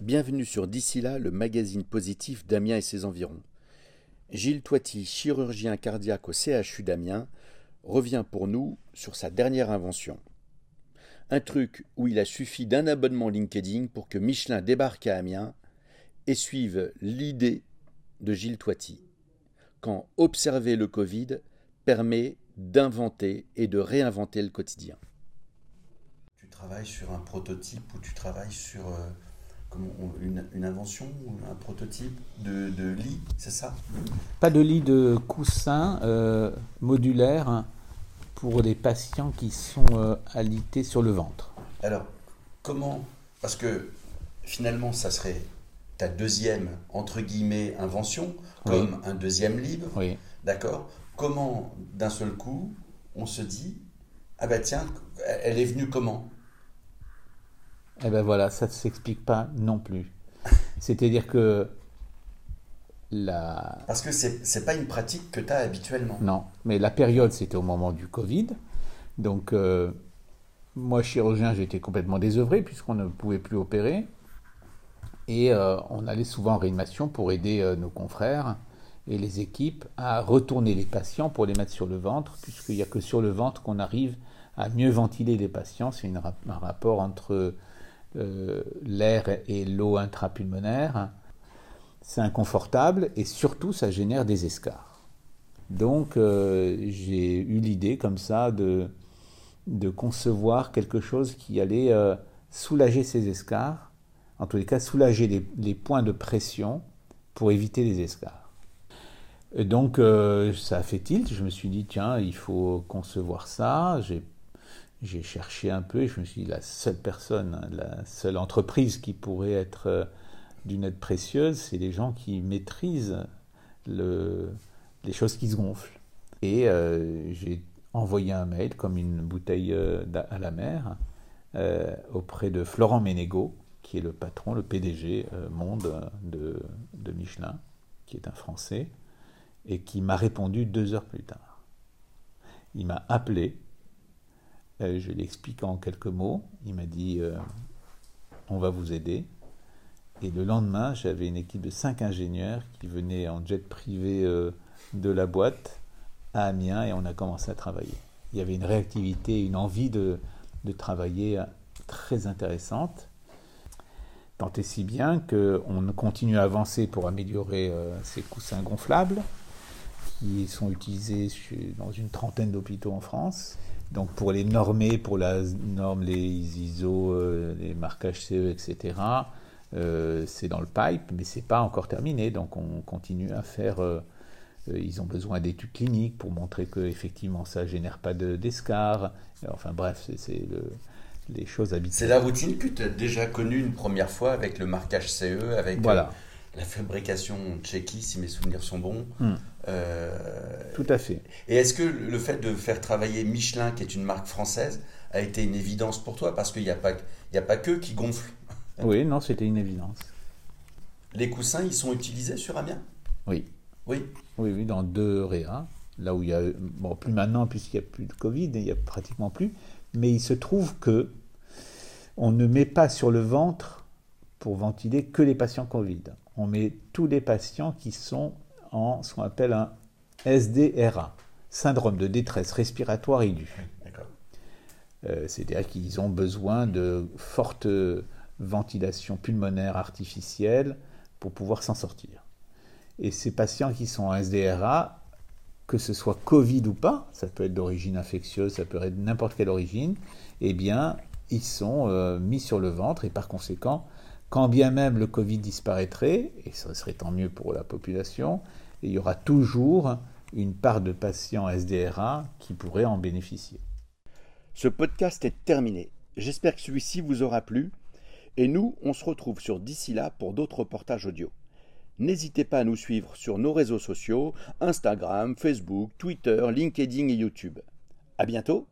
Bienvenue sur D'ici là, le magazine positif d'Amiens et ses environs. Gilles Toiti, chirurgien cardiaque au CHU d'Amiens, revient pour nous sur sa dernière invention. Un truc où il a suffi d'un abonnement LinkedIn pour que Michelin débarque à Amiens et suive l'idée de Gilles Toiti. Quand observer le Covid permet d'inventer et de réinventer le quotidien. Tu travailles sur un prototype ou tu travailles sur euh, une, invention un prototype de, lit, c'est ça? Pas de lit de coussin euh, modulaire hein, pour des patients qui sont euh, alités sur le ventre. Alors, comment Parce que finalement, ça serait ta deuxième, entre guillemets, invention, comme un deuxième livre. Oui. D'accord? Comment, d'un seul coup, on se dit, ah ben tiens, elle est venue comment? Eh ben voilà, ça ne s'explique pas non plus. C'est-à-dire que la... Parce que ce n'est pas une pratique que tu as habituellement. Non, mais la période, c'était au moment du Covid. Donc, euh, moi, chirurgien, j'étais complètement désœuvré puisqu'on ne pouvait plus opérer. Et euh, on allait souvent en réanimation pour aider euh, nos confrères et les équipes à retourner les patients pour les mettre sur le ventre, puisqu'il n'y a que sur le ventre qu'on arrive à mieux ventiler les patients. C'est un rapport entre euh, l'air et l'eau intrapulmonaire. C'est inconfortable et surtout ça génère des escarres. Donc euh, j'ai eu l'idée comme ça de, concevoir quelque chose qui allait euh, soulager ces escarres, en tous les cas soulager les, points de pression pour éviter les escarres. Donc ça a fait tilt, je me suis dit tiens il faut concevoir ça, j'ai j'ai cherché un peu et je me suis dit la seule personne, la seule entreprise qui pourrait être euh, d'une aide précieuse, c'est les gens qui maîtrisent le, les choses qui se gonflent. Et euh, j'ai envoyé un mail comme une bouteille euh, à la mer auprès de Florent Ménégo, qui est le patron, le PDG monde de, de Michelin, qui est un Français, et qui m'a répondu deux heures plus tard. Il m'a appelé euh, je lui explique en quelques mots. Il m'a dit euh, on va vous aider. Et le lendemain, j'avais une équipe de cinq ingénieurs qui venaient en jet privé euh, de la boîte à Amiens et on a commencé à travailler. Il y avait une réactivité, une envie de, de travailler très intéressante. Tant et si bien qu'on continue à avancer pour améliorer ces coussins gonflables qui sont utilisés dans une trentaine d'hôpitaux en France. Donc pour les normer, pour la norme, les ISO, euh, les marquages CE, etc., euh, c'est dans le pipe, mais c'est pas encore terminé. Donc on continue à faire. Euh, ils ont besoin d'études cliniques pour montrer que effectivement ça génère pas d'escar. enfin bref, c'est les choses habituelles. C'est la routine que tu as déjà connue une première fois avec le marquage CE, avec voilà. la fabrication Tchéquie, si mes souvenirs sont bons. Hmm. Euh, Tout à fait. Et est-ce que le fait de faire travailler Michelin, qui est une marque française, a été une évidence pour toi? Parce qu'il n'y a, pas, a pas que qui gonflent. Oui, non, c'était une évidence. Les coussins, ils sont utilisés sur Amiens? Oui. Oui Oui, oui, dans deux réas. Là où il y a, bon, plus maintenant, puisqu'il n'y a plus de Covid, il n'y a pratiquement plus. Mais il se trouve que on ne met pas sur le ventre pour ventiler que les patients Covid. On met tous les patients qui sont en ce qu'on appelle un SDRA, syndrome de détresse respiratoire aiguë. Euh, c'est-à-dire qu'ils ont besoin de forte ventilation pulmonaire artificielle pour pouvoir s'en sortir. Et ces patients qui sont en SDRA, que ce soit Covid ou pas, ça peut être d'origine infectieuse, ça peut être n'importe quelle origine, eh bien, ils sont euh, mis sur le ventre et par conséquent, quand bien même le Covid disparaîtrait, et ce serait tant mieux pour la population, il y aura toujours une part de patients SDRA qui pourraient en bénéficier. Ce podcast est terminé. J'espère que celui-ci vous aura plu. Et nous, on se retrouve sur d'ici là pour d'autres reportages audio. N'hésitez pas à nous suivre sur nos réseaux sociaux, Instagram, Facebook, Twitter, LinkedIn et YouTube. À bientôt